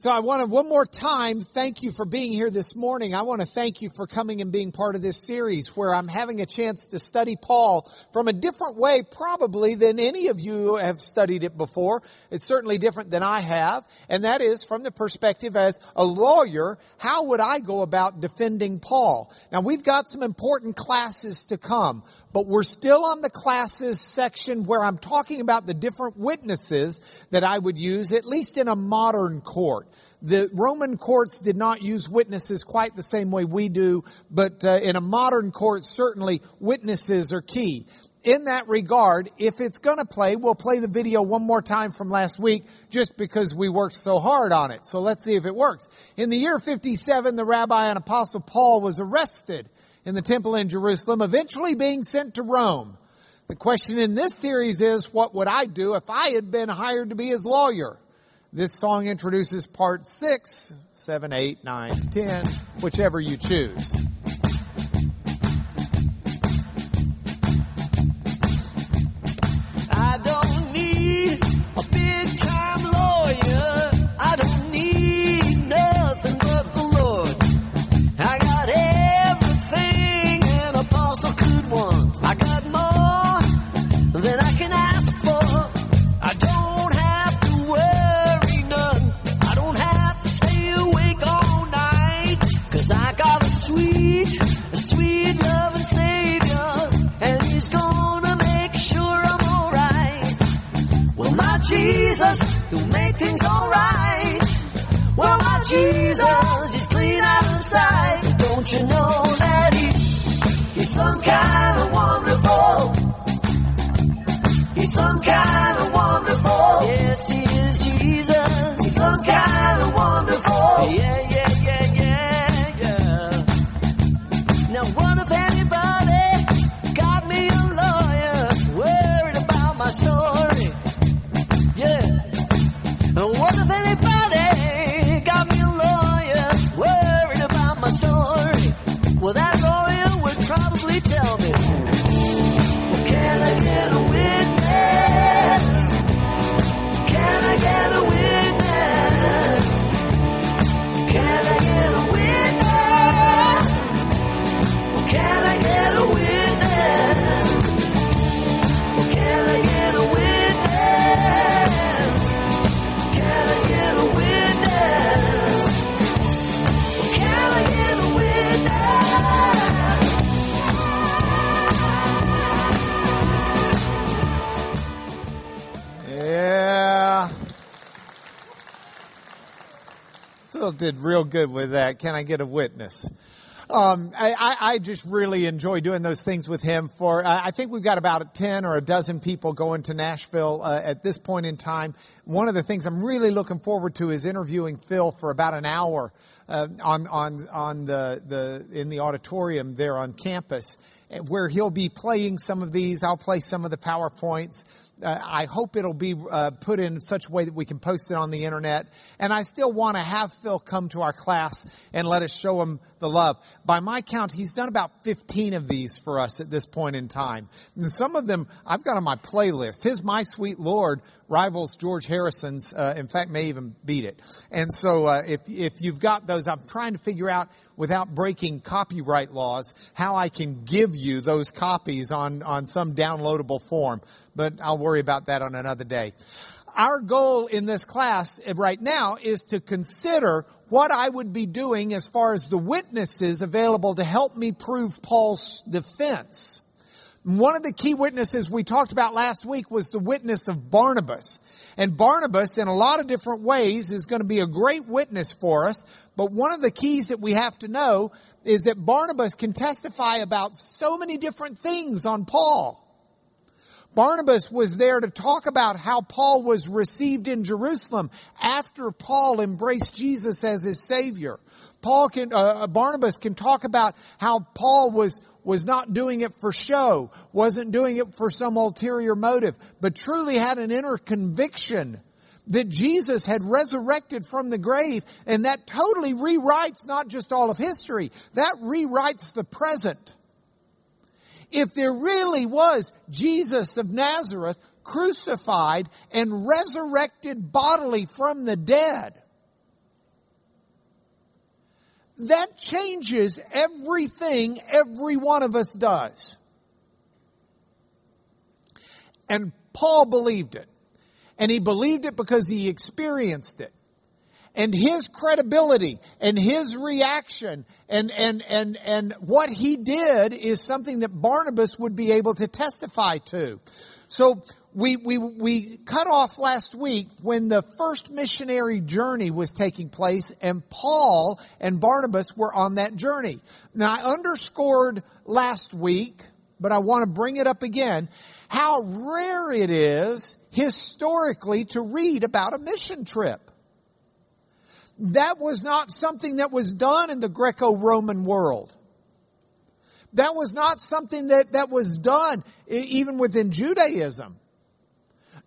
So I want to one more time thank you for being here this morning. I want to thank you for coming and being part of this series where I'm having a chance to study Paul from a different way probably than any of you have studied it before. It's certainly different than I have. And that is from the perspective as a lawyer, how would I go about defending Paul? Now we've got some important classes to come, but we're still on the classes section where I'm talking about the different witnesses that I would use, at least in a modern court. The Roman courts did not use witnesses quite the same way we do, but uh, in a modern court, certainly witnesses are key. In that regard, if it's gonna play, we'll play the video one more time from last week just because we worked so hard on it. So let's see if it works. In the year 57, the rabbi and apostle Paul was arrested in the temple in Jerusalem, eventually being sent to Rome. The question in this series is, what would I do if I had been hired to be his lawyer? This song introduces part six, seven, eight, nine, ten, whichever you choose. Jesus, he'll make things alright. Well, my Jesus is clean out of sight. Don't you know that he's, he's some kind of wonderful. He's some kind of wonderful. Yes, he is Jesus. He's some kind of wonderful. Yeah, did real good with that. Can I get a witness? Um, I, I, just really enjoy doing those things with him. For I think we've got about ten or a dozen people going to Nashville uh, at this point in time. One of the things I'm really looking forward to is interviewing Phil for about an hour uh, on on on the the in the auditorium there on campus, where he'll be playing some of these. I'll play some of the powerpoints I hope it'll be uh, put in such a way that we can post it on the internet. And I still want to have Phil come to our class and let us show him the love. By my count, he's done about 15 of these for us at this point in time. And some of them I've got on my playlist. His My Sweet Lord rivals George Harrison's, uh, in fact, may even beat it. And so, uh, if, if you've got those, I'm trying to figure out without breaking copyright laws how I can give you those copies on, on some downloadable form. But I'll worry about that on another day. Our goal in this class right now is to consider what I would be doing as far as the witnesses available to help me prove Paul's defense. One of the key witnesses we talked about last week was the witness of Barnabas. And Barnabas, in a lot of different ways, is going to be a great witness for us. But one of the keys that we have to know is that Barnabas can testify about so many different things on Paul. Barnabas was there to talk about how Paul was received in Jerusalem after Paul embraced Jesus as his Savior. Paul can, uh, Barnabas can talk about how Paul was was not doing it for show, wasn't doing it for some ulterior motive, but truly had an inner conviction that Jesus had resurrected from the grave, and that totally rewrites not just all of history, that rewrites the present. If there really was Jesus of Nazareth crucified and resurrected bodily from the dead, that changes everything every one of us does. And Paul believed it. And he believed it because he experienced it. And his credibility and his reaction and, and, and, and what he did is something that Barnabas would be able to testify to. So we, we, we cut off last week when the first missionary journey was taking place and Paul and Barnabas were on that journey. Now I underscored last week, but I want to bring it up again, how rare it is historically to read about a mission trip. That was not something that was done in the Greco-Roman world. That was not something that, that was done even within Judaism.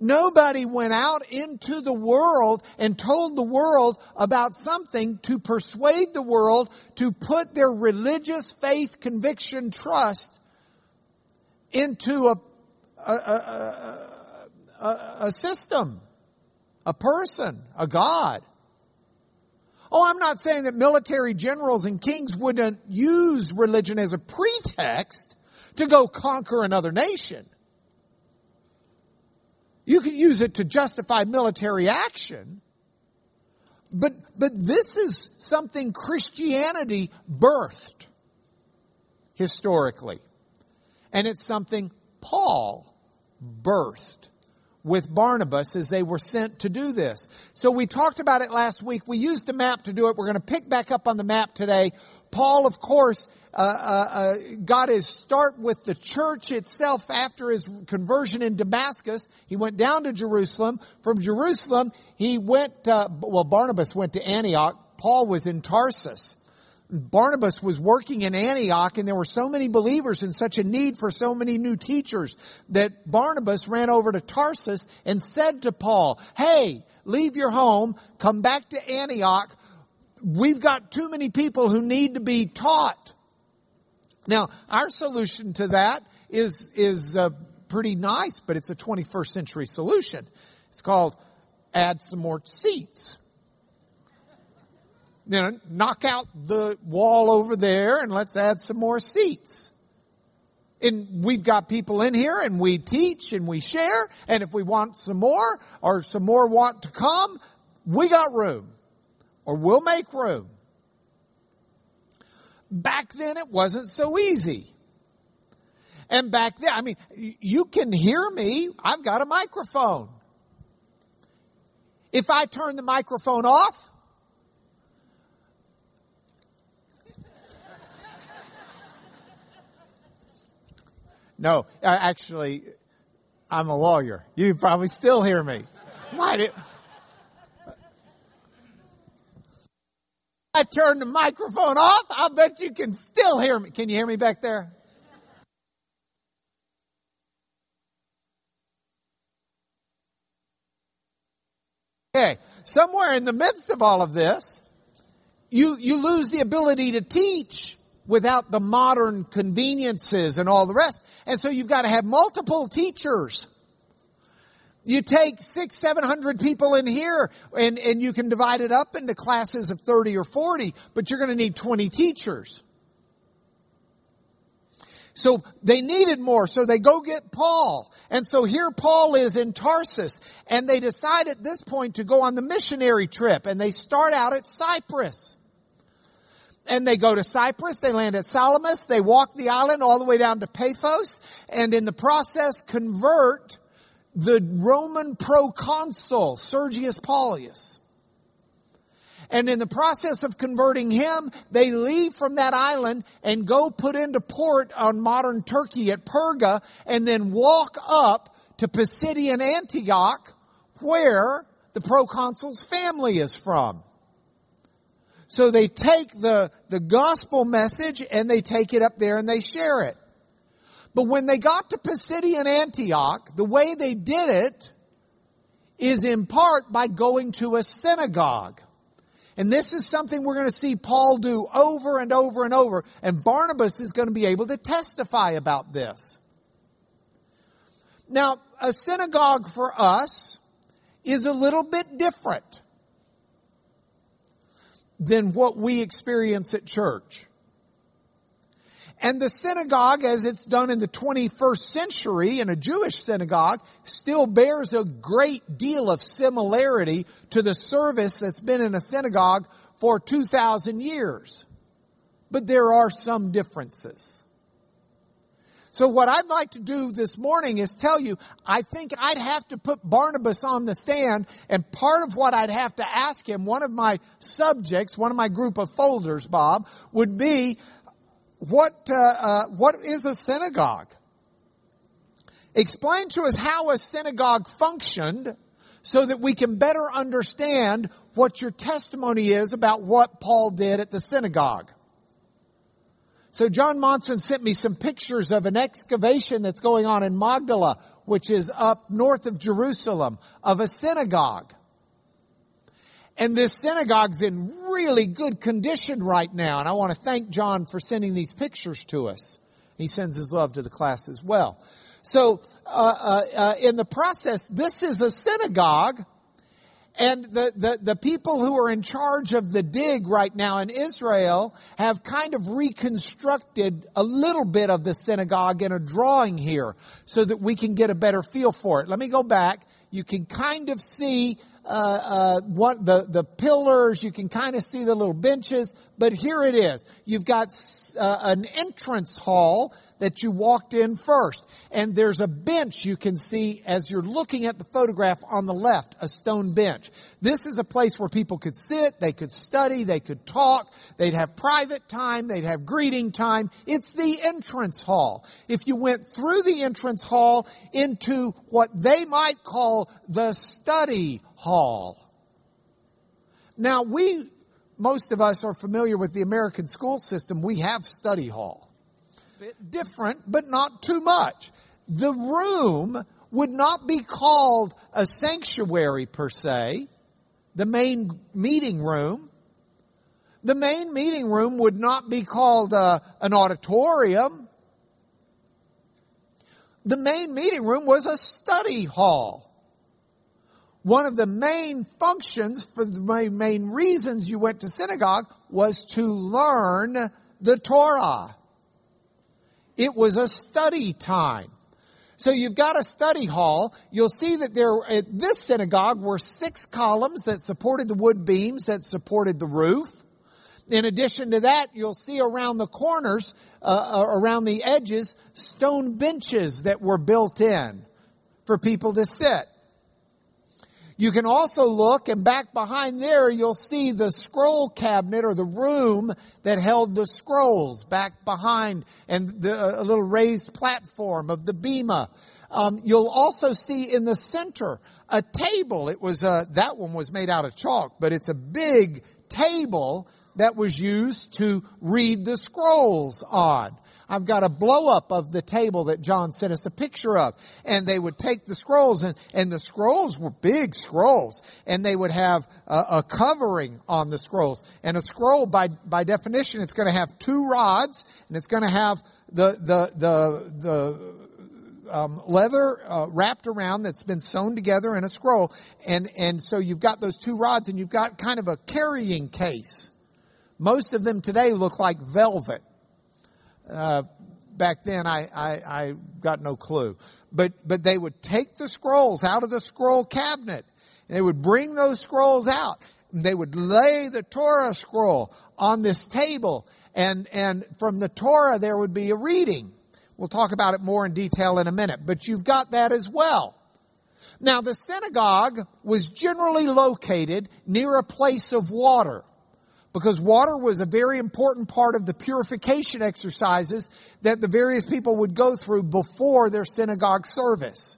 Nobody went out into the world and told the world about something to persuade the world to put their religious faith, conviction, trust into a, a, a, a, a system, a person, a God. Oh, I'm not saying that military generals and kings wouldn't use religion as a pretext to go conquer another nation. You can use it to justify military action. But, but this is something Christianity birthed historically. And it's something Paul birthed with Barnabas as they were sent to do this. So we talked about it last week. We used a map to do it. We're going to pick back up on the map today. Paul, of course, uh, uh, uh, got his start with the church itself after his conversion in Damascus. He went down to Jerusalem. From Jerusalem, he went, uh, well, Barnabas went to Antioch. Paul was in Tarsus. Barnabas was working in Antioch and there were so many believers and such a need for so many new teachers that Barnabas ran over to Tarsus and said to Paul, hey, leave your home, come back to Antioch. We've got too many people who need to be taught. Now, our solution to that is, is uh, pretty nice, but it's a 21st century solution. It's called add some more seats you know, knock out the wall over there and let's add some more seats. And we've got people in here and we teach and we share. And if we want some more or some more want to come, we got room or we'll make room. Back then it wasn't so easy. And back then, I mean, you can hear me. I've got a microphone. If I turn the microphone off, No, actually, I'm a lawyer. You probably still hear me. Why did, I turn the microphone off, I bet you can still hear me. Can you hear me back there? Okay, somewhere in the midst of all of this, you, you lose the ability to teach without the modern conveniences and all the rest. And so you've got to have multiple teachers. You take six, seven hundred people in here and, and you can divide it up into classes of 30 or 40, but you're going to need 20 teachers. So they needed more, so they go get Paul. And so here Paul is in Tarsus, and they decide at this point to go on the missionary trip, and they start out at Cyprus and they go to Cyprus, they land at Salamis, they walk the island all the way down to Paphos, and in the process convert the Roman proconsul, Sergius Paulus. And in the process of converting him, they leave from that island and go put into port on modern Turkey at Perga and then walk up to Pisidian Antioch where the proconsul's family is from. So they take the, the gospel message and they take it up there and they share it. But when they got to Pisidian Antioch, the way they did it is in part by going to a synagogue. And this is something we're going to see Paul do over and over and over. And Barnabas is going to be able to testify about this. Now, a synagogue for us is a little bit different than what we experience at church. And the synagogue, as it's done in the 21st century in a Jewish synagogue, still bears a great deal of similarity to the service that's been in a synagogue for 2,000 years. But there are some differences. So what I'd like to do this morning is tell you, I think I'd have to put Barnabas on the stand and part of what I'd have to ask him, one of my subjects, one of my group of folders, Bob, would be, what, uh, uh, what is a synagogue? Explain to us how a synagogue functioned so that we can better understand what your testimony is about what Paul did at the synagogue. So John Monson sent me some pictures of an excavation that's going on in Magdala, which is up north of Jerusalem, of a synagogue. And this synagogue's in really good condition right now. And I want to thank John for sending these pictures to us. He sends his love to the class as well. So, uh, uh, uh, in the process, this is a synagogue and the, the, the people who are in charge of the dig right now in Israel have kind of reconstructed a little bit of the synagogue in a drawing here so that we can get a better feel for it. Let me go back. You can kind of see uh, uh, what the the pillars. You can kind of see the little benches, but here it is. You've got uh, an entrance hall that you walked in first, and there's a bench you can see as you're looking at the photograph on the left, a stone bench. This is a place where people could sit, they could study, they could talk, they'd have private time, they'd have greeting time. It's the entrance hall. If you went through the entrance hall into what they might call the study hall. Now we, most of us are familiar with the American school system. We have study hall. Bit different, but not too much. The room would not be called a sanctuary per se, the main meeting room. The main meeting room would not be called uh, an auditorium. The main meeting room was a study hall one of the main functions for the main reasons you went to synagogue was to learn the Torah. It was a study time. So you've got a study hall. You'll see that there, at this synagogue, were six columns that supported the wood beams that supported the roof. In addition to that, you'll see around the corners, uh, uh around the edges, stone benches that were built in for people to sit. You can also look and back behind there you'll see the scroll cabinet or the room that held the scrolls back behind and the, a little raised platform of the bema. Um, you'll also see in the center a table. It was a, that one was made out of chalk, but it's a big table that was used to read the scrolls on. I've got a blow up of the table that John sent us a picture of. And they would take the scrolls and, and the scrolls were big scrolls and they would have a, a covering on the scrolls. And a scroll by, by definition, it's going to have two rods and it's going to have the, the, the, the, um, leather uh, wrapped around that's been sewn together in a scroll, and and so you've got those two rods, and you've got kind of a carrying case. Most of them today look like velvet. Uh, back then, I, I, I got no clue. But, but they would take the scrolls out of the scroll cabinet. They would bring those scrolls out. They would lay the Torah scroll on this table. And, and from the Torah, there would be a reading. We'll talk about it more in detail in a minute. But you've got that as well. Now, the synagogue was generally located near a place of water because water was a very important part of the purification exercises that the various people would go through before their synagogue service.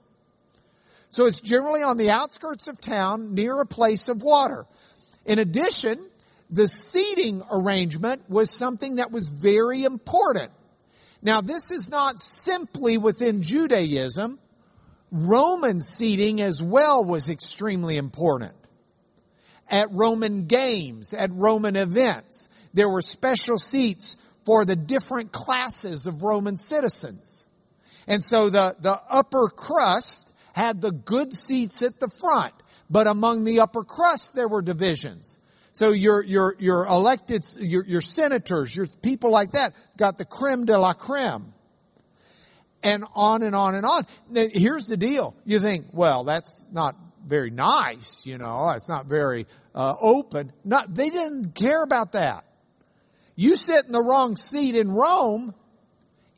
So it's generally on the outskirts of town near a place of water. In addition, the seating arrangement was something that was very important. Now this is not simply within Judaism. Roman seating as well was extremely important at Roman games, at Roman events. There were special seats for the different classes of Roman citizens. And so the, the upper crust had the good seats at the front, but among the upper crust there were divisions. So your, your, your elected, your, your senators, your people like that got the creme de la creme. And on and on and on. Now, here's the deal. You think, well, that's not very nice, you know, it's not very uh, open. Not, they didn't care about that. You sit in the wrong seat in Rome,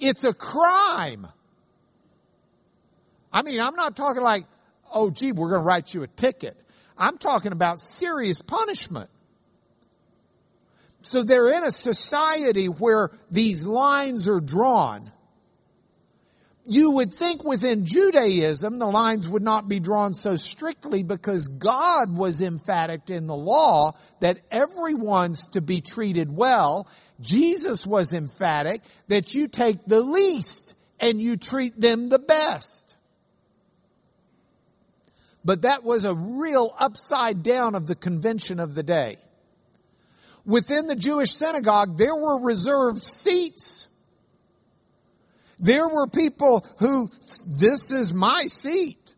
it's a crime. I mean, I'm not talking like, oh gee, we're going to write you a ticket. I'm talking about serious punishment. So they're in a society where these lines are drawn. You would think within Judaism the lines would not be drawn so strictly because God was emphatic in the law that everyone's to be treated well. Jesus was emphatic that you take the least and you treat them the best. But that was a real upside down of the convention of the day within the Jewish synagogue, there were reserved seats. There were people who, this is my seat.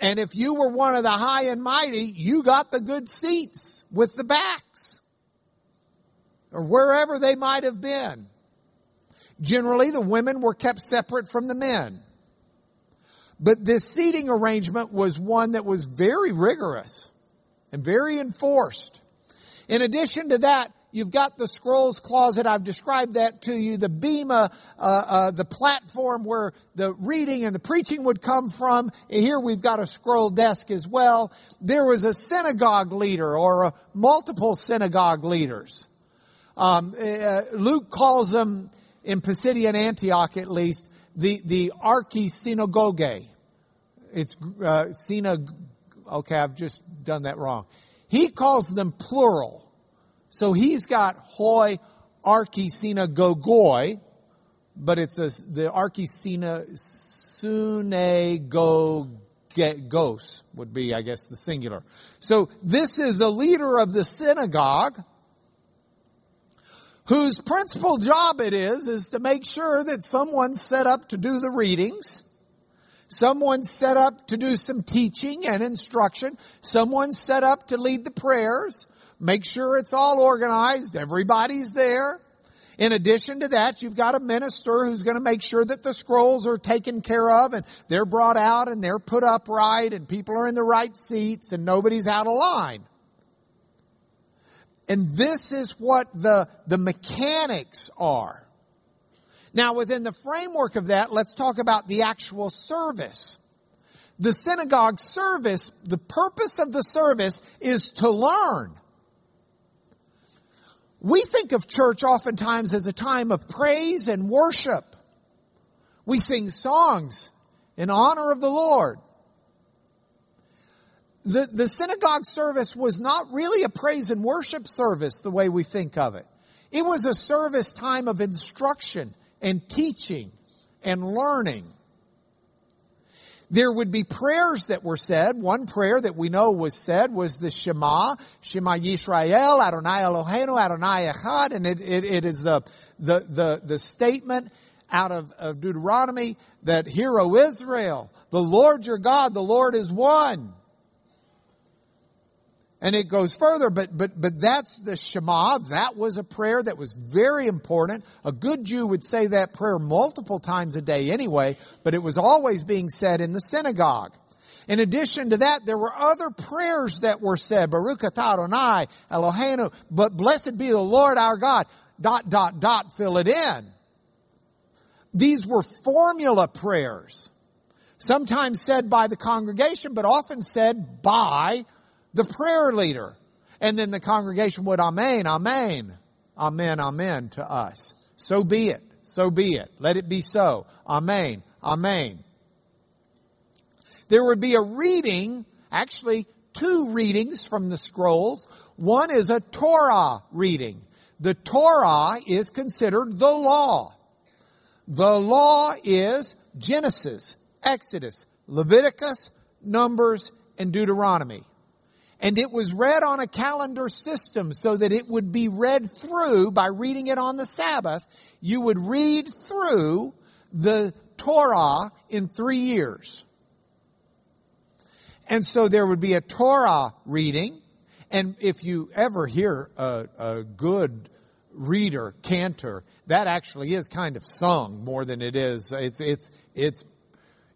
And if you were one of the high and mighty, you got the good seats with the backs. Or wherever they might have been. Generally, the women were kept separate from the men. But this seating arrangement was one that was very rigorous and very enforced. In addition to that, you've got the scrolls closet. I've described that to you. The bema, uh, uh, the platform where the reading and the preaching would come from. Here we've got a scroll desk as well. There was a synagogue leader or a, multiple synagogue leaders. Um, uh, Luke calls them in Pisidian Antioch at least the the archi synagogue. It's uh, synag. Okay, I've just done that wrong. He calls them plural. So he's got hoi archisynagogoi, but it's a, the archisynagogus would be, I guess, the singular. So this is the leader of the synagogue whose principal job it is, is to make sure that someone's set up to do the readings Someone's set up to do some teaching and instruction. Someone's set up to lead the prayers. Make sure it's all organized. Everybody's there. In addition to that, you've got a minister who's going to make sure that the scrolls are taken care of and they're brought out and they're put upright and people are in the right seats and nobody's out of line. And this is what the, the mechanics are. Now within the framework of that, let's talk about the actual service. The synagogue service, the purpose of the service is to learn. We think of church oftentimes as a time of praise and worship. We sing songs in honor of the Lord. The, the synagogue service was not really a praise and worship service the way we think of it. It was a service time of instruction and teaching and learning. There would be prayers that were said. One prayer that we know was said was the Shema, Shema Yisrael, Adonai Eloheinu, Adonai Echad, and it, it, it is the, the, the, the statement out of, of Deuteronomy that, Hear, O Israel, the Lord your God, the Lord is one. And it goes further, but, but, but that's the Shema. That was a prayer that was very important. A good Jew would say that prayer multiple times a day anyway, but it was always being said in the synagogue. In addition to that, there were other prayers that were said. Baruch atah Adonai Eloheinu, but blessed be the Lord our God. Dot, dot, dot, fill it in. These were formula prayers. Sometimes said by the congregation, but often said by the prayer leader. And then the congregation would amen, amen, amen, amen to us. So be it. So be it. Let it be so. Amen. Amen. There would be a reading, actually two readings from the scrolls. One is a Torah reading. The Torah is considered the law. The law is Genesis, Exodus, Leviticus, Numbers, and Deuteronomy and it was read on a calendar system so that it would be read through by reading it on the Sabbath. You would read through the Torah in three years. And so there would be a Torah reading, And if you ever hear a, a good reader, cantor, that actually is kind of sung more than it is. It's, it's, it's,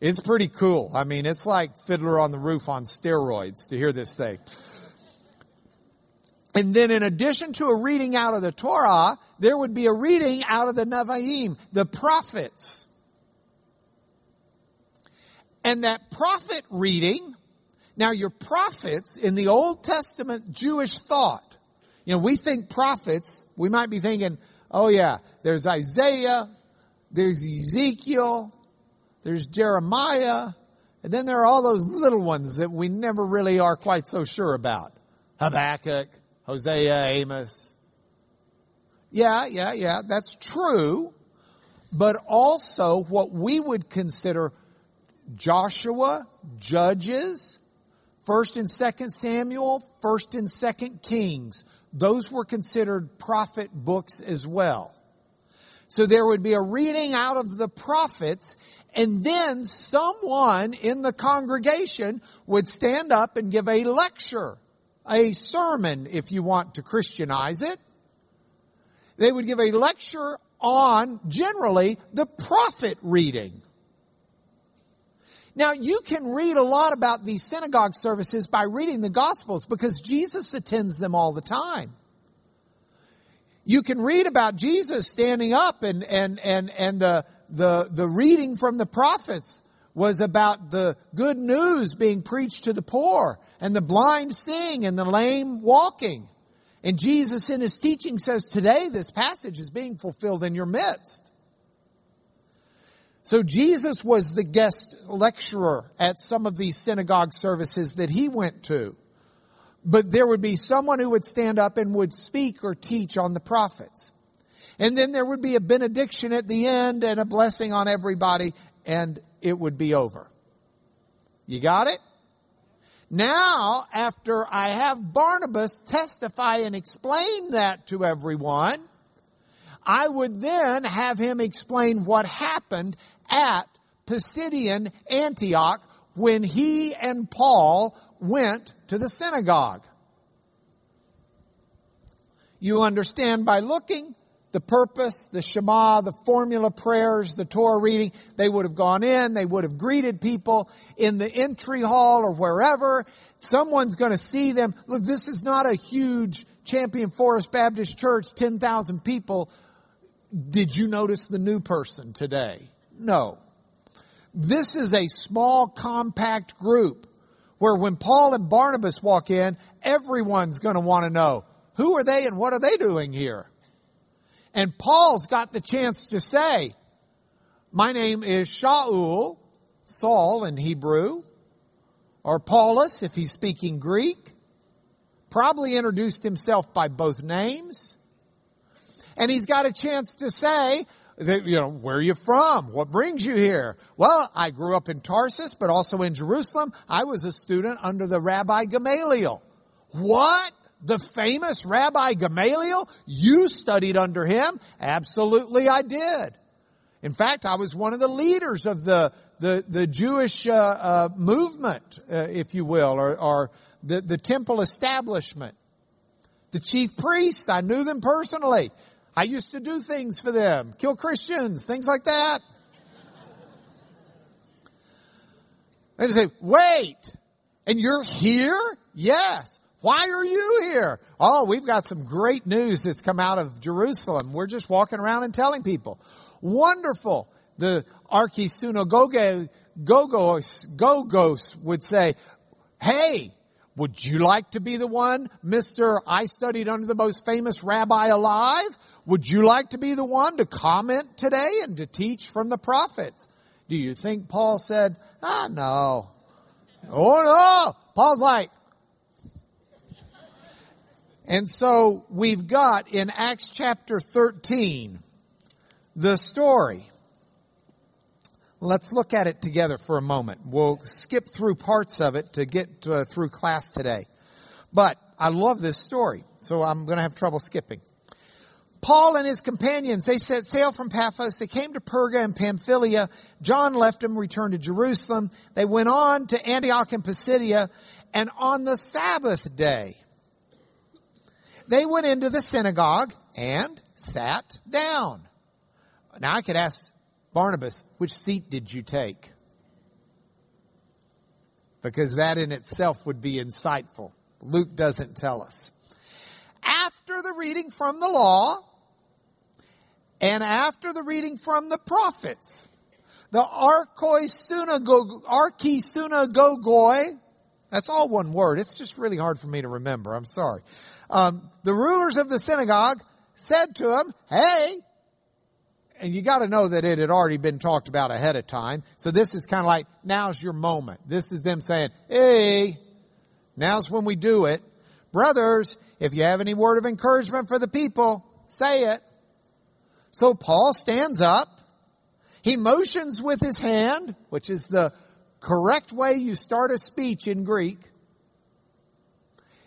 it's pretty cool. I mean, it's like Fiddler on the Roof on steroids to hear this thing. And then in addition to a reading out of the Torah, there would be a reading out of the Nevi'im, the prophets. And that prophet reading, now your prophets in the Old Testament Jewish thought, you know, we think prophets, we might be thinking, oh yeah, there's Isaiah, there's Ezekiel, there's Jeremiah, and then there are all those little ones that we never really are quite so sure about. Habakkuk, Hosea, Amos. Yeah, yeah, yeah, that's true. But also what we would consider Joshua, Judges, 1st and 2nd Samuel, 1st and 2nd Kings. Those were considered prophet books as well. So there would be a reading out of the prophets and then someone in the congregation would stand up and give a lecture, a sermon if you want to Christianize it. They would give a lecture on generally the prophet reading. Now you can read a lot about these synagogue services by reading the gospels because Jesus attends them all the time. You can read about Jesus standing up and, and, and, and the, the, the reading from the prophets was about the good news being preached to the poor and the blind seeing and the lame walking. And Jesus in his teaching says today this passage is being fulfilled in your midst. So Jesus was the guest lecturer at some of these synagogue services that he went to. But there would be someone who would stand up and would speak or teach on the prophets. And then there would be a benediction at the end and a blessing on everybody and it would be over. You got it? Now, after I have Barnabas testify and explain that to everyone, I would then have him explain what happened at Pisidian Antioch when he and Paul went to the synagogue. You understand by looking the purpose, the Shema, the formula prayers, the Torah reading. They would have gone in, they would have greeted people in the entry hall or wherever. Someone's going to see them. Look, this is not a huge Champion Forest Baptist Church, 10,000 people. Did you notice the new person today? No. This is a small, compact group where when Paul and Barnabas walk in, everyone's going to want to know, who are they and what are they doing here? And Paul's got the chance to say, my name is Shaul, Saul in Hebrew, or Paulus if he's speaking Greek. Probably introduced himself by both names. And he's got a chance to say, that, you know, where are you from? What brings you here? Well, I grew up in Tarsus, but also in Jerusalem. I was a student under the Rabbi Gamaliel. What? The famous Rabbi Gamaliel? You studied under him? Absolutely I did. In fact, I was one of the leaders of the, the, the Jewish uh, uh, movement, uh, if you will, or, or the, the temple establishment. The chief priests, I knew them personally. I used to do things for them, kill Christians, things like that. They say, wait, and you're here? Yes. Why are you here? Oh, we've got some great news that's come out of Jerusalem. We're just walking around and telling people. Wonderful. The Archisunogoge, Gogos, Gogos would say, hey, would you like to be the one, Mr. I studied under the most famous rabbi alive? Would you like to be the one to comment today and to teach from the prophets? Do you think Paul said, ah, no. Oh no. Paul's like, and so we've got in Acts chapter 13 the story. Let's look at it together for a moment. We'll skip through parts of it to get uh, through class today. But I love this story, so I'm going to have trouble skipping. Paul and his companions, they set sail from Paphos. They came to Perga and Pamphylia. John left them, returned to Jerusalem. They went on to Antioch and Pisidia. And on the Sabbath day, they went into the synagogue and sat down. Now I could ask Barnabas, which seat did you take? Because that in itself would be insightful. Luke doesn't tell us. After the reading from the law, and after the reading from the prophets, the archoi synagogue, archi synagogoi, that's all one word. It's just really hard for me to remember. I'm sorry. Um, the rulers of the synagogue said to him, hey, and you got to know that it had already been talked about ahead of time. So this is kind of like, now's your moment. This is them saying, hey, now's when we do it. Brothers, if you have any word of encouragement for the people, say it. So Paul stands up. He motions with his hand, which is the correct way you start a speech in Greek.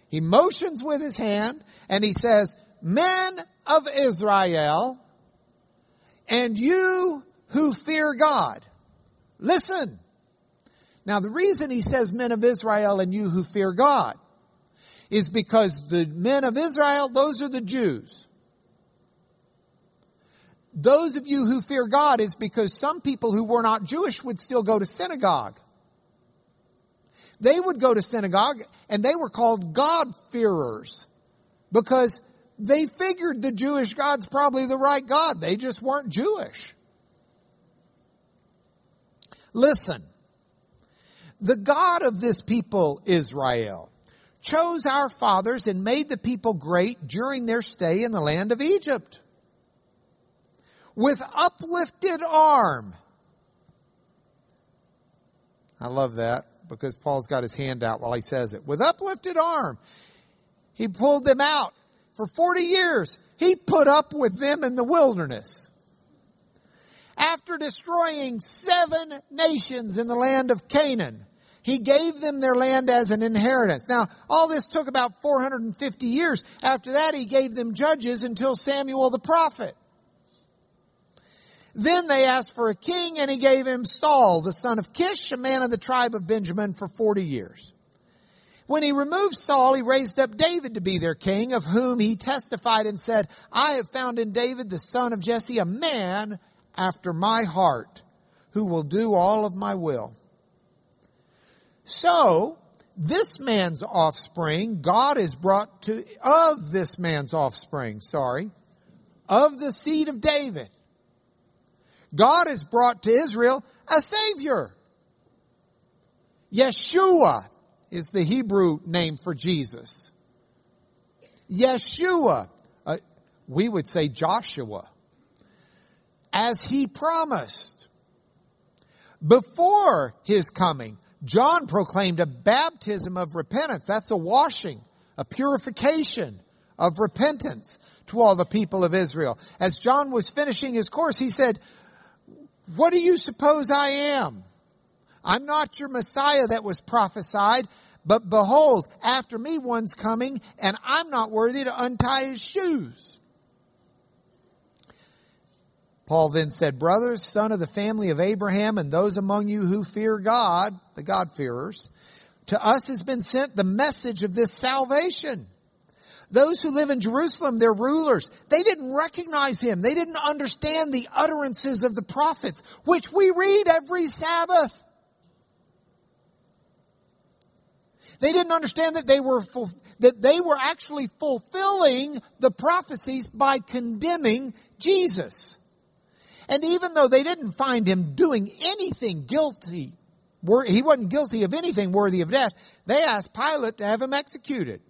He motions with his hand and he says, Men of Israel, and you who fear God, listen. Now the reason he says men of Israel and you who fear God is because the men of Israel, those are the Jews. Those of you who fear God is because some people who were not Jewish would still go to synagogue. They would go to synagogue and they were called God-fearers because they figured the Jewish God's probably the right God. They just weren't Jewish. Listen, the God of this people, Israel, chose our fathers and made the people great during their stay in the land of Egypt. With uplifted arm. I love that because Paul's got his hand out while he says it. With uplifted arm, he pulled them out for 40 years. He put up with them in the wilderness. After destroying seven nations in the land of Canaan, he gave them their land as an inheritance. Now, all this took about 450 years. After that, he gave them judges until Samuel the prophet. Then they asked for a king and he gave him Saul, the son of Kish, a man of the tribe of Benjamin for 40 years. When he removed Saul, he raised up David to be their king, of whom he testified and said, I have found in David, the son of Jesse, a man after my heart, who will do all of my will. So, this man's offspring, God is brought to, of this man's offspring, sorry, of the seed of David. God has brought to Israel a Savior. Yeshua is the Hebrew name for Jesus. Yeshua, uh, we would say Joshua, as he promised. Before his coming, John proclaimed a baptism of repentance. That's a washing, a purification of repentance to all the people of Israel. As John was finishing his course, he said, what do you suppose I am? I'm not your Messiah that was prophesied, but behold, after me one's coming, and I'm not worthy to untie his shoes. Paul then said, Brothers, son of the family of Abraham, and those among you who fear God, the God-fearers, to us has been sent the message of this salvation. Those who live in Jerusalem, their rulers, they didn't recognize him. They didn't understand the utterances of the prophets, which we read every Sabbath. They didn't understand that they were that they were actually fulfilling the prophecies by condemning Jesus. And even though they didn't find him doing anything guilty, he wasn't guilty of anything worthy of death, they asked Pilate to have him executed.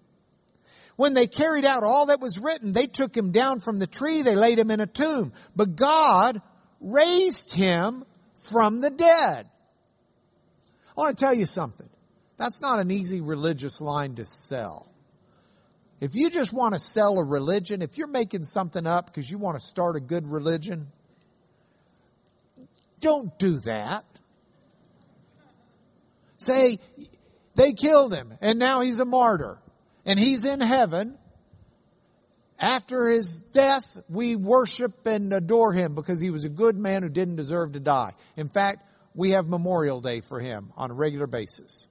When they carried out all that was written, they took him down from the tree, they laid him in a tomb. But God raised him from the dead. I want to tell you something. That's not an easy religious line to sell. If you just want to sell a religion, if you're making something up because you want to start a good religion, don't do that. Say, they killed him and now he's a martyr and he's in heaven. After his death, we worship and adore him because he was a good man who didn't deserve to die. In fact, we have Memorial Day for him on a regular basis.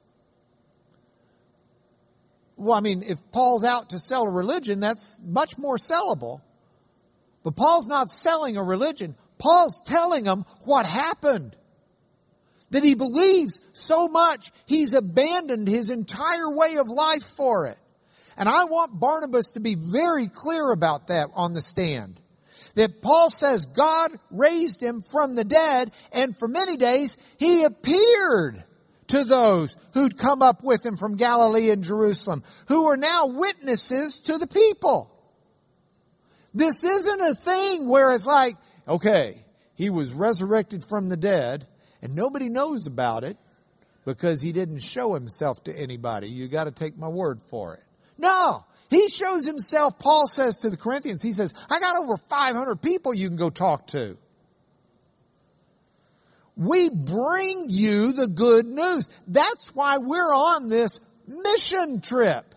well, I mean, if Paul's out to sell a religion, that's much more sellable. But Paul's not selling a religion. Paul's telling them what happened. That he believes so much, he's abandoned his entire way of life for it. And I want Barnabas to be very clear about that on the stand. That Paul says God raised him from the dead, and for many days he appeared to those who'd come up with him from Galilee and Jerusalem, who are now witnesses to the people. This isn't a thing where it's like, okay, he was resurrected from the dead and nobody knows about it because he didn't show himself to anybody. You gotta take my word for it. No! He shows himself, Paul says to the Corinthians, he says, I got over 500 people you can go talk to. We bring you the good news. That's why we're on this mission trip.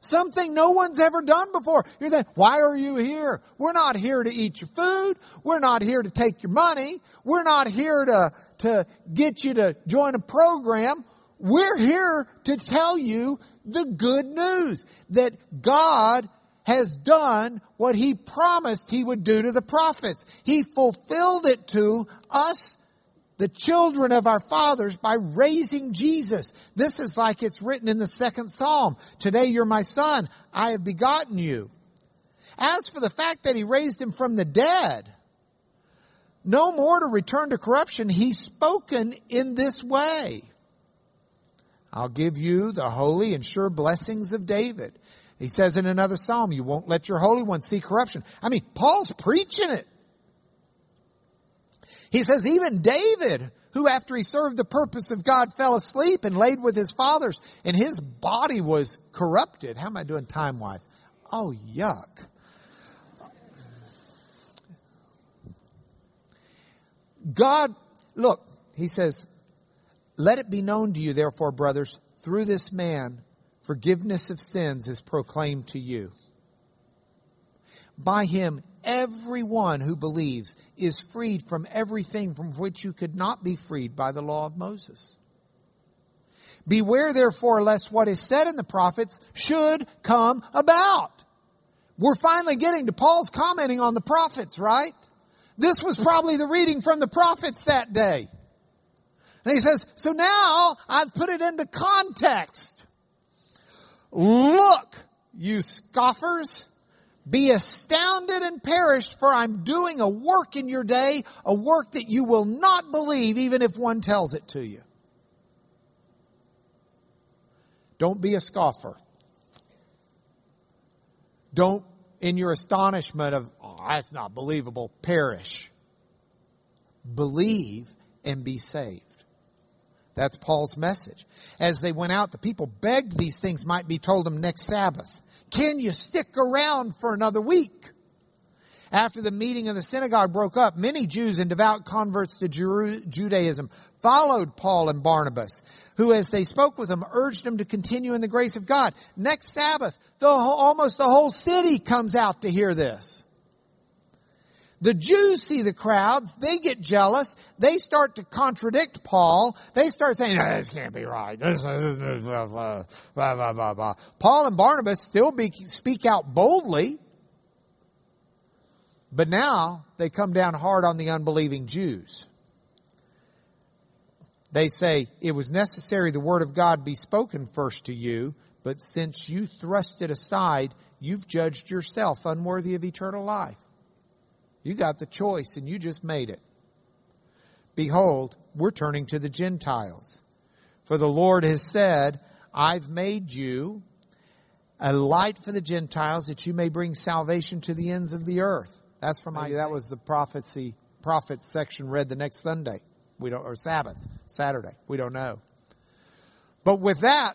Something no one's ever done before. You're saying, why are you here? We're not here to eat your food. We're not here to take your money. We're not here to, to get you to join a program. We're here to tell you the good news that God has done what he promised he would do to the prophets. He fulfilled it to us, the children of our fathers, by raising Jesus. This is like it's written in the second psalm. Today you're my son. I have begotten you. As for the fact that he raised him from the dead, no more to return to corruption, he's spoken in this way. I'll give you the holy and sure blessings of David. He says in another psalm, you won't let your Holy One see corruption. I mean, Paul's preaching it. He says even David, who after he served the purpose of God fell asleep and laid with his fathers and his body was corrupted. How am I doing time wise? Oh, yuck. God, look, he says, let it be known to you, therefore, brothers, through this man, forgiveness of sins is proclaimed to you. By him, everyone who believes is freed from everything from which you could not be freed by the law of Moses. Beware therefore lest what is said in the prophets should come about. We're finally getting to Paul's commenting on the prophets, right? This was probably the reading from the prophets that day. And he says, so now I've put it into context. Look, you scoffers, be astounded and perished for I'm doing a work in your day, a work that you will not believe even if one tells it to you. Don't be a scoffer. Don't, in your astonishment of, oh, that's not believable, perish. Believe and be saved. That's Paul's message. As they went out, the people begged these things might be told them next Sabbath. Can you stick around for another week? After the meeting in the synagogue broke up, many Jews and devout converts to Judaism followed Paul and Barnabas, who as they spoke with them urged them to continue in the grace of God. Next Sabbath, the whole, almost the whole city comes out to hear this. The Jews see the crowds, they get jealous, they start to contradict Paul, they start saying, no, this can't be right, this, this, this, blah, blah, blah, blah, blah. Paul and Barnabas still be, speak out boldly, but now they come down hard on the unbelieving Jews. They say, it was necessary the word of God be spoken first to you, but since you thrust it aside, you've judged yourself unworthy of eternal life. You got the choice and you just made it. Behold, we're turning to the Gentiles. For the Lord has said, I've made you a light for the Gentiles that you may bring salvation to the ends of the earth. That's from Isaiah. That was the prophecy, prophets section read the next Sunday. We don't, or Sabbath, Saturday. We don't know. But with that,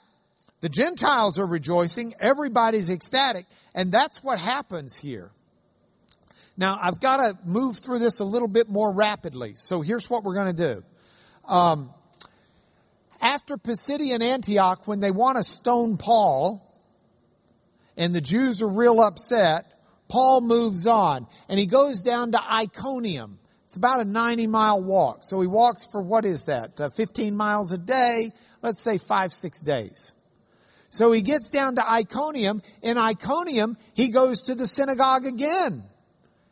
the Gentiles are rejoicing. Everybody's ecstatic. And that's what happens here. Now, I've got to move through this a little bit more rapidly. So here's what we're going to do. Um, after Pisidian Antioch, when they want to stone Paul, and the Jews are real upset, Paul moves on, and he goes down to Iconium. It's about a 90 mile walk. So he walks for what is that? Uh, 15 miles a day. Let's say five, six days. So he gets down to Iconium. In Iconium, he goes to the synagogue again.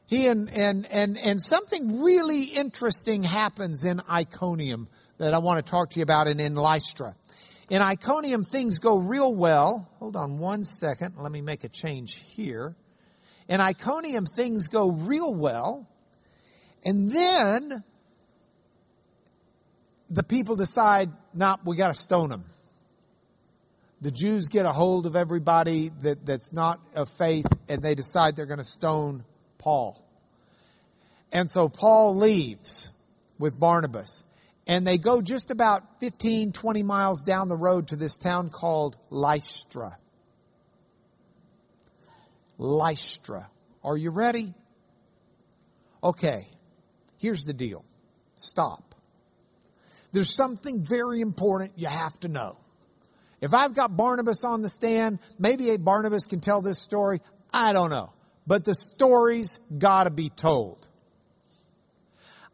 He and, and, and, and something really interesting happens in Iconium that I want to talk to you about and in Lystra. In Iconium, things go real well. Hold on one second. Let me make a change here. In Iconium, things go real well. And then the people decide, nah, we got to stone them. The Jews get a hold of everybody that, that's not of faith, and they decide they're going to stone Paul. And so Paul leaves with Barnabas. And they go just about 15, 20 miles down the road to this town called Lystra. Lystra. Are you ready? Okay. Here's the deal. Stop. There's something very important you have to know. If I've got Barnabas on the stand, maybe a Barnabas can tell this story. I don't know. But the story's gotta be told.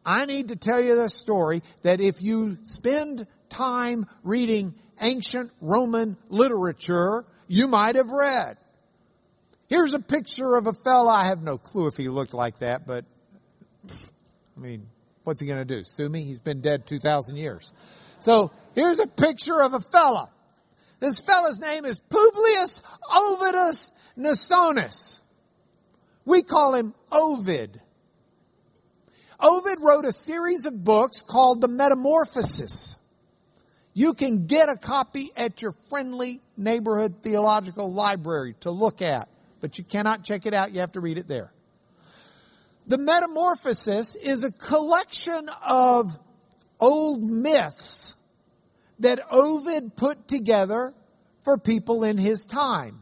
I need to tell you this story that if you spend time reading ancient Roman literature, you might have read. Here's a picture of a fella. I have no clue if he looked like that, but I mean, what's he going to do? Sue me? He's been dead 2,000 years. So here's a picture of a fella. This fella's name is Publius Ovidus Nasonus. We call him Ovid. Ovid wrote a series of books called the Metamorphosis. You can get a copy at your friendly neighborhood theological library to look at, but you cannot check it out. You have to read it there. The Metamorphosis is a collection of old myths that Ovid put together for people in his time.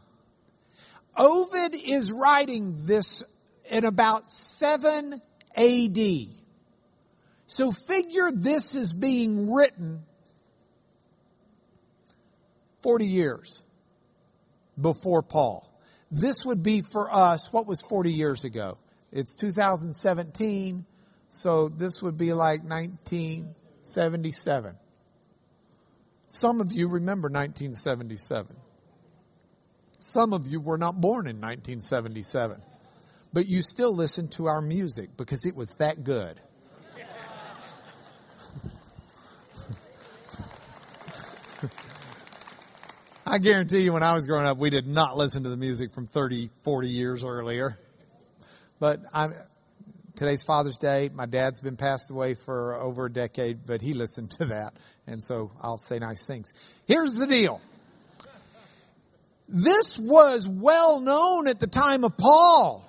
Ovid is writing this in about 7 AD. So figure this is being written 40 years before Paul. This would be for us, what was 40 years ago? It's 2017, so this would be like 1977. Some of you remember 1977. Some of you were not born in 1977 but you still listen to our music because it was that good. I guarantee you when I was growing up, we did not listen to the music from 30, 40 years earlier. But I'm, today's Father's Day. My dad's been passed away for over a decade, but he listened to that. And so I'll say nice things. Here's the deal. This was well known at the time of Paul.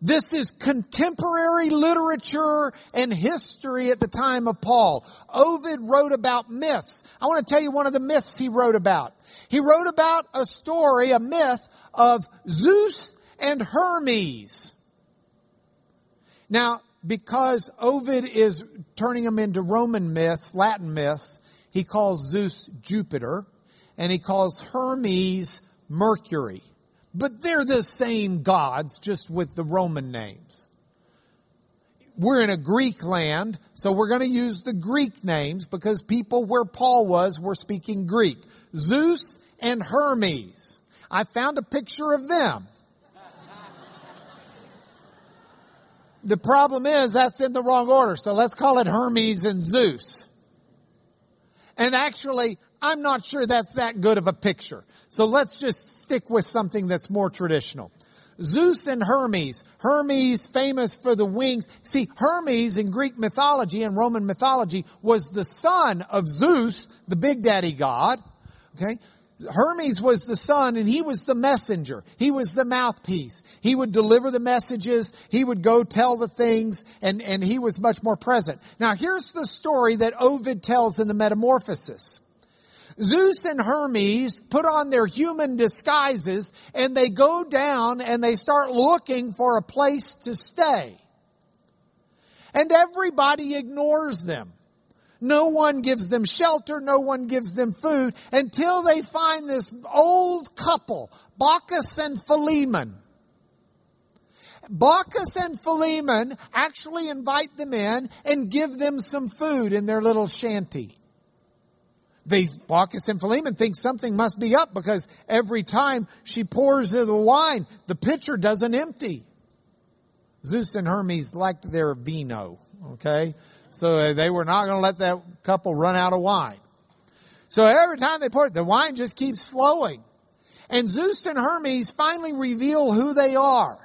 This is contemporary literature and history at the time of Paul. Ovid wrote about myths. I want to tell you one of the myths he wrote about. He wrote about a story, a myth of Zeus and Hermes. Now, because Ovid is turning them into Roman myths, Latin myths, he calls Zeus Jupiter and he calls Hermes Mercury. But they're the same gods, just with the Roman names. We're in a Greek land, so we're going to use the Greek names because people where Paul was were speaking Greek. Zeus and Hermes. I found a picture of them. The problem is that's in the wrong order, so let's call it Hermes and Zeus. And actually, I'm not sure that's that good of a picture. So let's just stick with something that's more traditional. Zeus and Hermes. Hermes famous for the wings. See, Hermes in Greek mythology and Roman mythology was the son of Zeus, the big daddy god. Okay? Hermes was the son and he was the messenger. He was the mouthpiece. He would deliver the messages. He would go tell the things and, and he was much more present. Now here's the story that Ovid tells in the Metamorphoses. Zeus and Hermes put on their human disguises and they go down and they start looking for a place to stay. And everybody ignores them. No one gives them shelter, no one gives them food until they find this old couple, Baucis and Philemon. Baucis and Philemon actually invite them in and give them some food in their little shanty. They, Baucis and Philemon think something must be up because every time she pours the wine, the pitcher doesn't empty. Zeus and Hermes liked their vino, okay? So they were not going to let that couple run out of wine. So every time they pour it, the wine just keeps flowing. And Zeus and Hermes finally reveal who they are.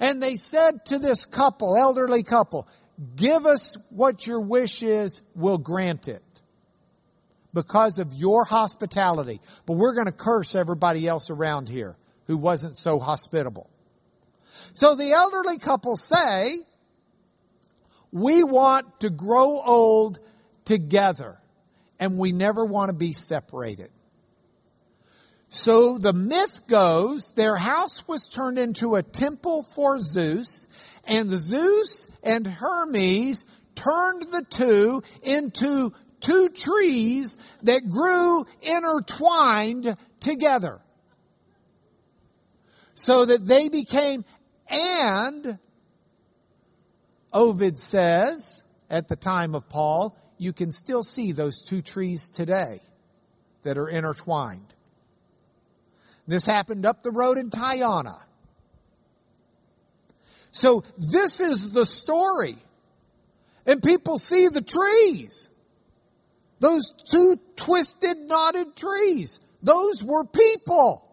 And they said to this couple, elderly couple, give us what your wish is, we'll grant it. Because of your hospitality. But we're going to curse everybody else around here who wasn't so hospitable. So the elderly couple say, we want to grow old together and we never want to be separated. So the myth goes their house was turned into a temple for Zeus and Zeus and Hermes turned the two into two trees that grew intertwined together. So that they became, and Ovid says, at the time of Paul, you can still see those two trees today that are intertwined. This happened up the road in Tyana. So this is the story. And people see the trees. Those two twisted, knotted trees. Those were people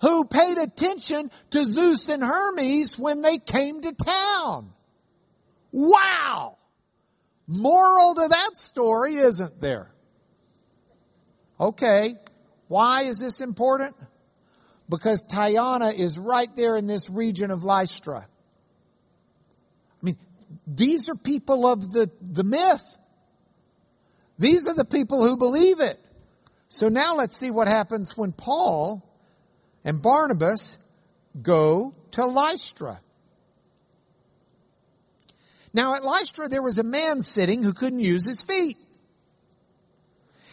who paid attention to Zeus and Hermes when they came to town. Wow! Moral to that story isn't there. Okay, why is this important? Because Tyana is right there in this region of Lystra. I mean, these are people of the, the myth. These are the people who believe it. So now let's see what happens when Paul and Barnabas go to Lystra. Now at Lystra there was a man sitting who couldn't use his feet.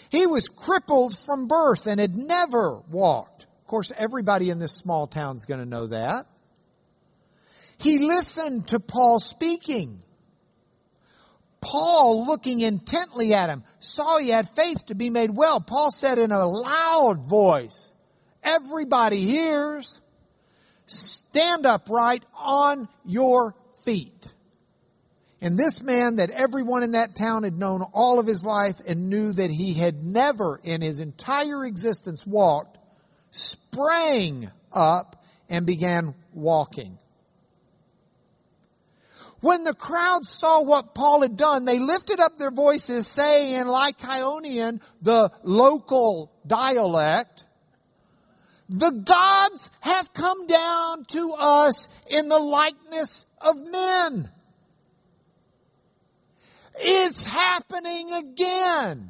He was crippled from birth and had never walked. Of course, everybody in this small town is going to know that. He listened to Paul speaking. Paul, looking intently at him, saw he had faith to be made well. Paul said in a loud voice, everybody hears, stand upright on your feet. And this man that everyone in that town had known all of his life and knew that he had never in his entire existence walked, sprang up and began walking. When the crowd saw what Paul had done, they lifted up their voices saying in Lycaonian, the local dialect, the gods have come down to us in the likeness of men. It's happening again.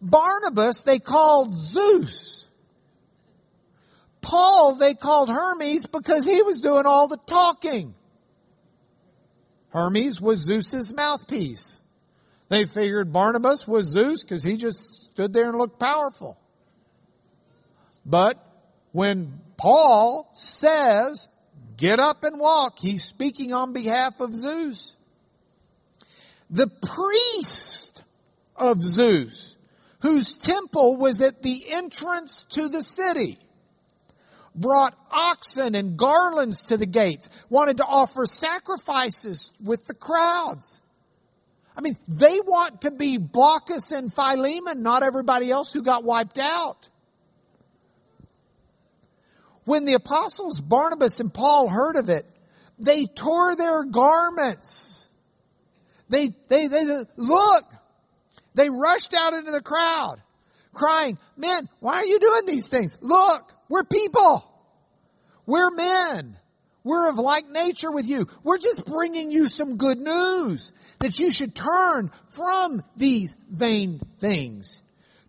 Barnabas they called Zeus. Paul they called Hermes because he was doing all the talking. Hermes was Zeus's mouthpiece. They figured Barnabas was Zeus because he just stood there and looked powerful. But when Paul says, get up and walk, he's speaking on behalf of Zeus. The priest of Zeus, whose temple was at the entrance to the city, brought oxen and garlands to the gates, wanted to offer sacrifices with the crowds. I mean, they want to be Baucis and Philemon, not everybody else who got wiped out. When the apostles Barnabas and Paul heard of it, they tore their garments. They, they, they, look, they rushed out into the crowd crying, men, why are you doing these things? Look, we're people. We're men. We're of like nature with you. We're just bringing you some good news that you should turn from these vain things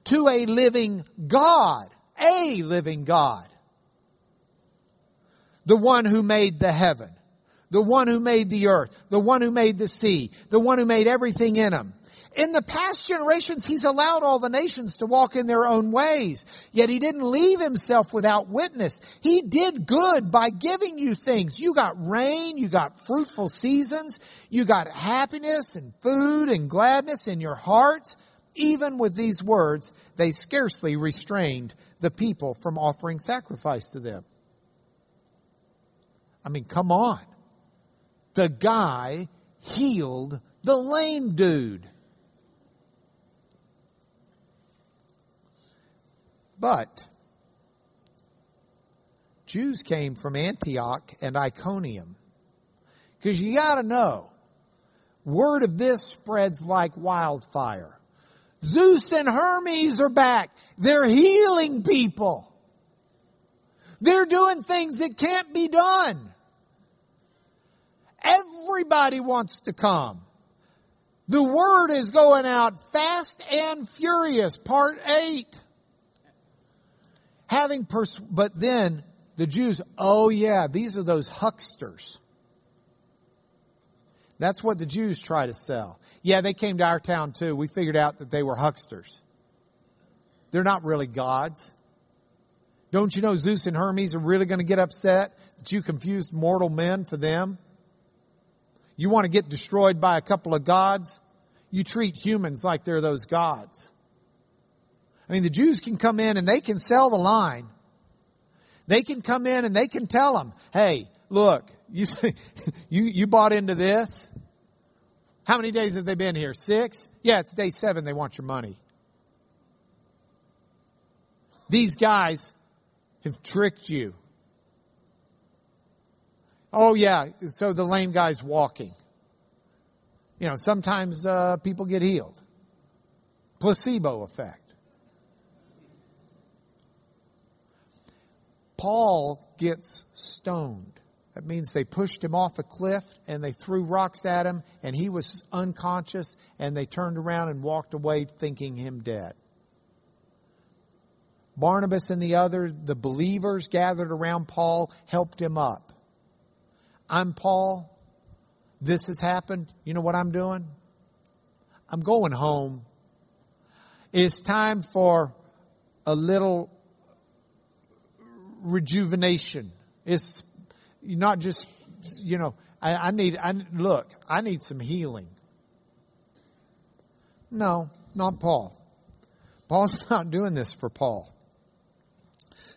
to a living God, a living God. The one who made the heaven, the one who made the earth, the one who made the sea, the one who made everything in them. In the past generations, he's allowed all the nations to walk in their own ways. Yet he didn't leave himself without witness. He did good by giving you things. You got rain, you got fruitful seasons, you got happiness and food and gladness in your hearts. even with these words, they scarcely restrained the people from offering sacrifice to them. I mean, come on. The guy healed the lame dude. But Jews came from Antioch and Iconium. Because you got to know, word of this spreads like wildfire. Zeus and Hermes are back. They're healing people. They're doing things that can't be done. Everybody wants to come. The word is going out fast and furious. Part 8. Having pers- but then the Jews, oh yeah, these are those hucksters. That's what the Jews try to sell. Yeah, they came to our town too. We figured out that they were hucksters. They're not really gods. Don't you know Zeus and Hermes are really going to get upset that you confused mortal men for them? You want to get destroyed by a couple of gods? You treat humans like they're those gods. I mean, the Jews can come in and they can sell the line. They can come in and they can tell them, hey, look, you, you, you bought into this. How many days have they been here? Six? Yeah, it's day seven. They want your money. These guys have tricked you. Oh yeah, so the lame guy's walking. You know, sometimes uh, people get healed. Placebo effect. Paul gets stoned. That means they pushed him off a cliff and they threw rocks at him and he was unconscious and they turned around and walked away thinking him dead. Barnabas and the other, the believers gathered around Paul, helped him up. I'm Paul. This has happened. You know what I'm doing? I'm going home. It's time for a little rejuvenation. It's not just, you know, I, I need, I, look, I need some healing. No, not Paul. Paul's not doing this for Paul.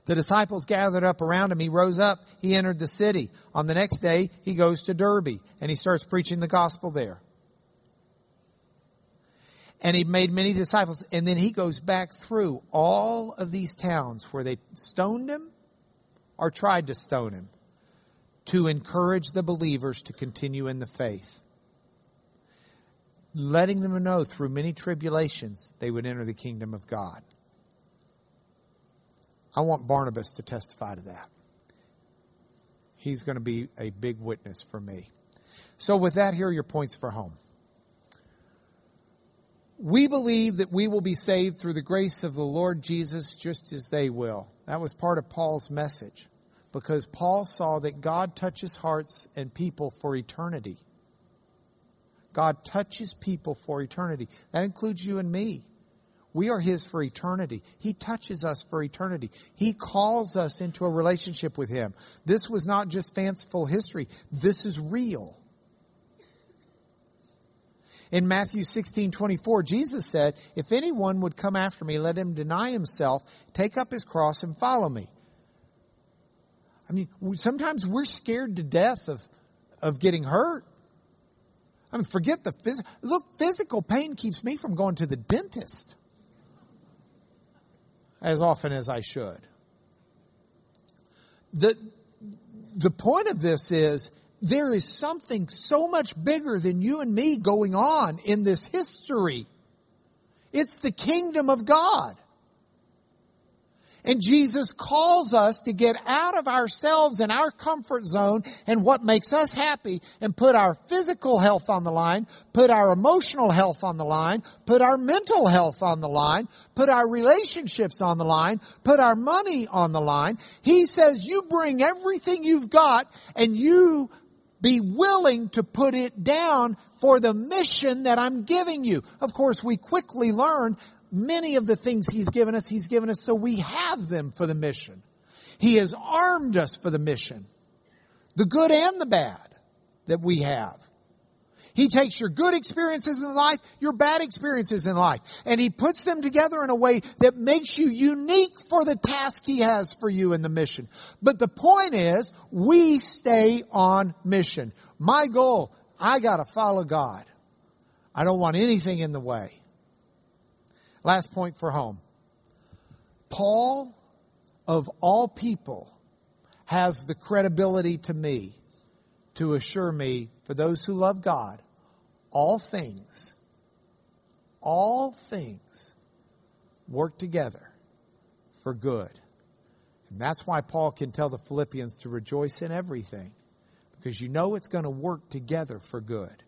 The disciples gathered up around him. He rose up. He entered the city. On the next day, he goes to Derbe and he starts preaching the gospel there. And he made many disciples. And then he goes back through all of these towns where they stoned him or tried to stone him to encourage the believers to continue in the faith. Letting them know through many tribulations they would enter the kingdom of God. I want Barnabas to testify to that. He's going to be a big witness for me. So, with that, here are your points for home. We believe that we will be saved through the grace of the Lord Jesus just as they will. That was part of Paul's message because Paul saw that God touches hearts and people for eternity. God touches people for eternity. That includes you and me. We are His for eternity. He touches us for eternity. He calls us into a relationship with Him. This was not just fanciful history. This is real. In Matthew 16, 24, Jesus said, If anyone would come after me, let him deny himself, take up his cross, and follow me. I mean, sometimes we're scared to death of, of getting hurt. I mean, forget the physical. Look, physical pain keeps me from going to the dentist as often as I should. The, the point of this is there is something so much bigger than you and me going on in this history. It's the kingdom of God. And Jesus calls us to get out of ourselves and our comfort zone and what makes us happy and put our physical health on the line, put our emotional health on the line, put our mental health on the line, put our relationships on the line, put our money on the line. He says you bring everything you've got and you be willing to put it down for the mission that I'm giving you. Of course, we quickly learn many of the things He's given us, He's given us so we have them for the mission. He has armed us for the mission. The good and the bad that we have. He takes your good experiences in life, your bad experiences in life, and He puts them together in a way that makes you unique for the task He has for you in the mission. But the point is, we stay on mission. My goal, I gotta follow God. I don't want anything in the way. Last point for home. Paul, of all people, has the credibility to me to assure me, for those who love God, all things, all things work together for good. And that's why Paul can tell the Philippians to rejoice in everything, because you know it's going to work together for good,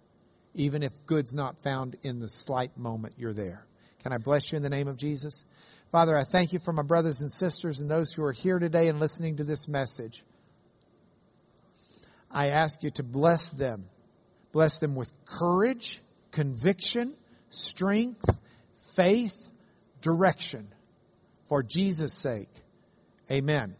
even if good's not found in the slight moment you're there. Can I bless you in the name of Jesus? Father, I thank you for my brothers and sisters and those who are here today and listening to this message. I ask you to bless them. Bless them with courage, conviction, strength, faith, direction. For Jesus' sake. Amen.